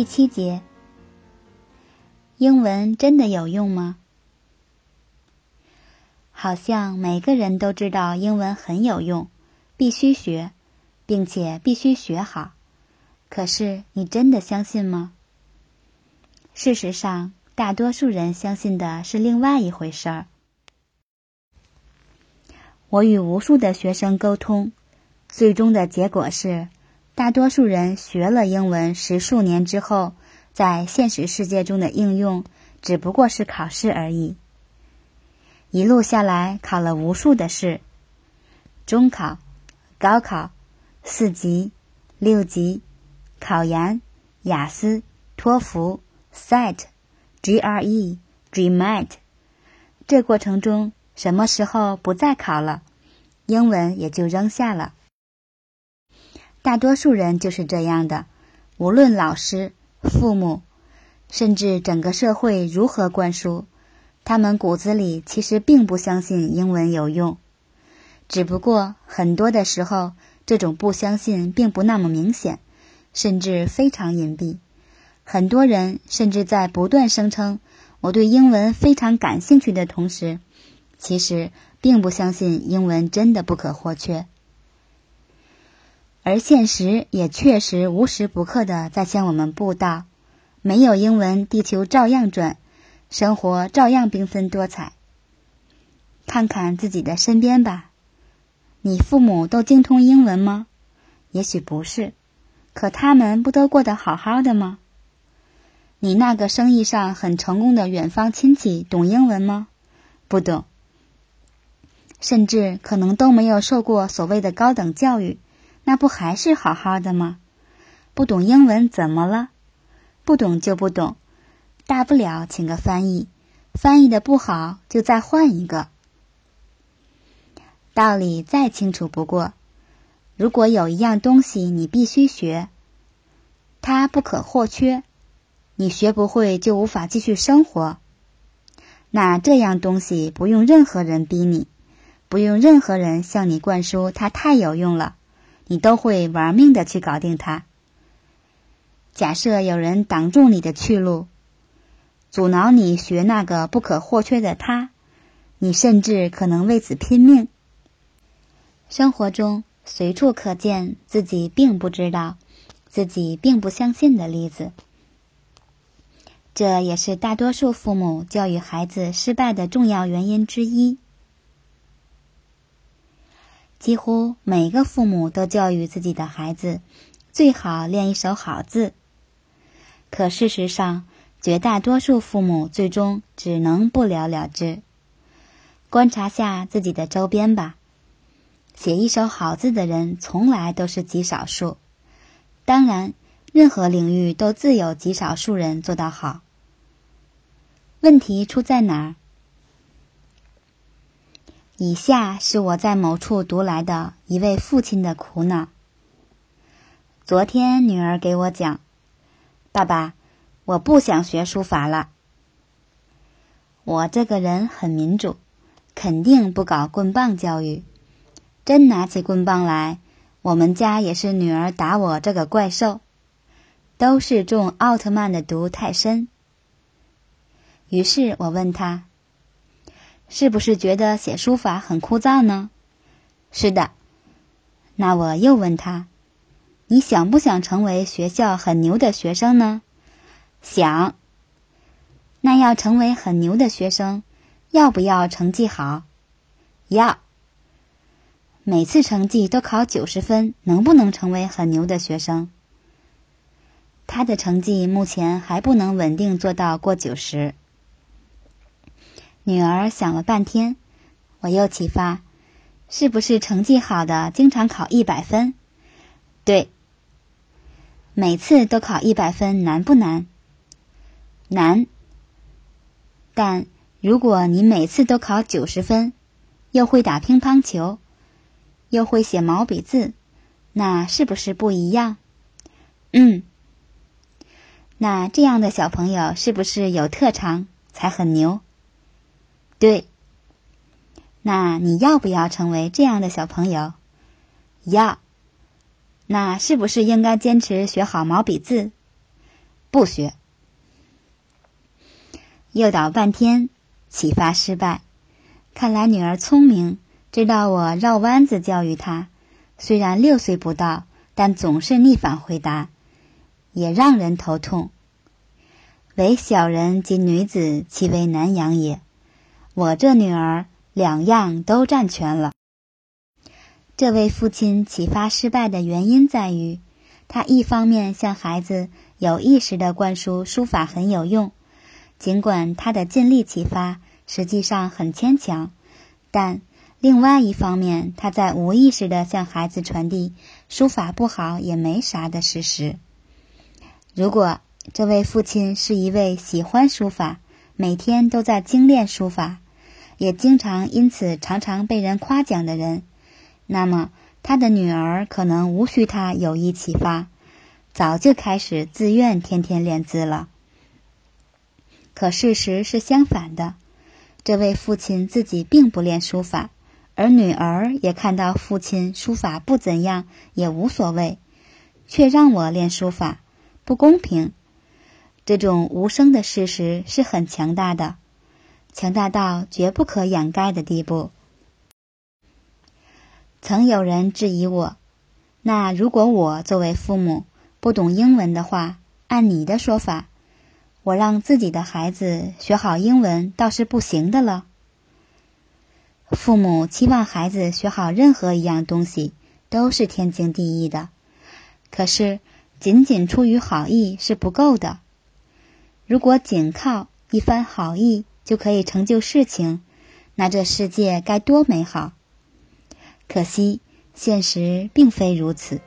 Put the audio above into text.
第七节，英文真的有用吗？好像每个人都知道英文很有用，必须学，并且必须学好。可是你真的相信吗？事实上，大多数人相信的是另外一回事儿。我与无数的学生沟通，最终的结果是，大多数人学了英文十数年之后，在现实世界中的应用只不过是考试而已。一路下来，考了无数的试：中考、高考、四级、六级、考研、雅思、托福、SAT、GRE、GMAT。这过程中，什么时候不再考了，英文也就扔下了。大多数人就是这样的，无论老师、父母，甚至整个社会如何灌输。他们骨子里其实并不相信英文有用，只不过很多的时候，这种不相信并不那么明显，甚至非常隐蔽。很多人甚至在不断声称我对英文非常感兴趣的同时，其实并不相信英文真的不可或缺。而现实也确实无时不刻的在向我们布道：没有英文，地球照样转。生活照样缤纷多彩。看看自己的身边吧，你父母都精通英文吗？也许不是，可他们不都过得好好的吗？你那个生意上很成功的远方亲戚懂英文吗？不懂，甚至可能都没有受过所谓的高等教育，那不还是好好的吗？不懂英文怎么了？不懂就不懂。大不了请个翻译，翻译的不好就再换一个。道理再清楚不过，如果有一样东西你必须学，它不可或缺，你学不会就无法继续生活。那这样东西不用任何人逼你，不用任何人向你灌输它太有用了，你都会玩命的去搞定它。假设有人挡住你的去路。阻挠你学那个不可或缺的他，你甚至可能为此拼命。生活中随处可见自己并不知道、自己并不相信的例子，这也是大多数父母教育孩子失败的重要原因之一。几乎每个父母都教育自己的孩子最好练一手好字，可事实上。绝大多数父母最终只能不了了之。观察下自己的周边吧，写一手好字的人从来都是极少数。当然，任何领域都自有极少数人做到好。问题出在哪儿？以下是我在某处读来的一位父亲的苦恼。昨天女儿给我讲，爸爸。我不想学书法了。我这个人很民主，肯定不搞棍棒教育。真拿起棍棒来，我们家也是女儿打我这个怪兽，都是中奥特曼的毒太深。于是我问他，是不是觉得写书法很枯燥呢？是的。那我又问他，你想不想成为学校很牛的学生呢？想，那要成为很牛的学生，要不要成绩好？要。每次成绩都考九十分，能不能成为很牛的学生？他的成绩目前还不能稳定做到过九十。女儿想了半天，我又启发：是不是成绩好的经常考一百分？对。每次都考一百分难不难？难，但如果你每次都考九十分，又会打乒乓球，又会写毛笔字，那是不是不一样？嗯，那这样的小朋友是不是有特长才很牛？对，那你要不要成为这样的小朋友？要，那是不是应该坚持学好毛笔字？不学。诱导半天，启发失败。看来女儿聪明，知道我绕弯子教育她。虽然六岁不到，但总是逆反回答，也让人头痛。唯小人及女子，其为难养也。我这女儿两样都占全了。这位父亲启发失败的原因在于，他一方面向孩子有意识的灌输书法很有用。尽管他的尽力启发实际上很牵强，但另外一方面，他在无意识的向孩子传递书法不好也没啥的事实。如果这位父亲是一位喜欢书法、每天都在精炼书法，也经常因此常常被人夸奖的人，那么他的女儿可能无需他有意启发，早就开始自愿天天练字了。可事实是相反的，这位父亲自己并不练书法，而女儿也看到父亲书法不怎样也无所谓，却让我练书法，不公平。这种无声的事实是很强大的，强大到绝不可掩盖的地步。曾有人质疑我，那如果我作为父母不懂英文的话，按你的说法？我让自己的孩子学好英文倒是不行的了。父母期望孩子学好任何一样东西都是天经地义的，可是仅仅出于好意是不够的。如果仅靠一番好意就可以成就事情，那这世界该多美好！可惜现实并非如此。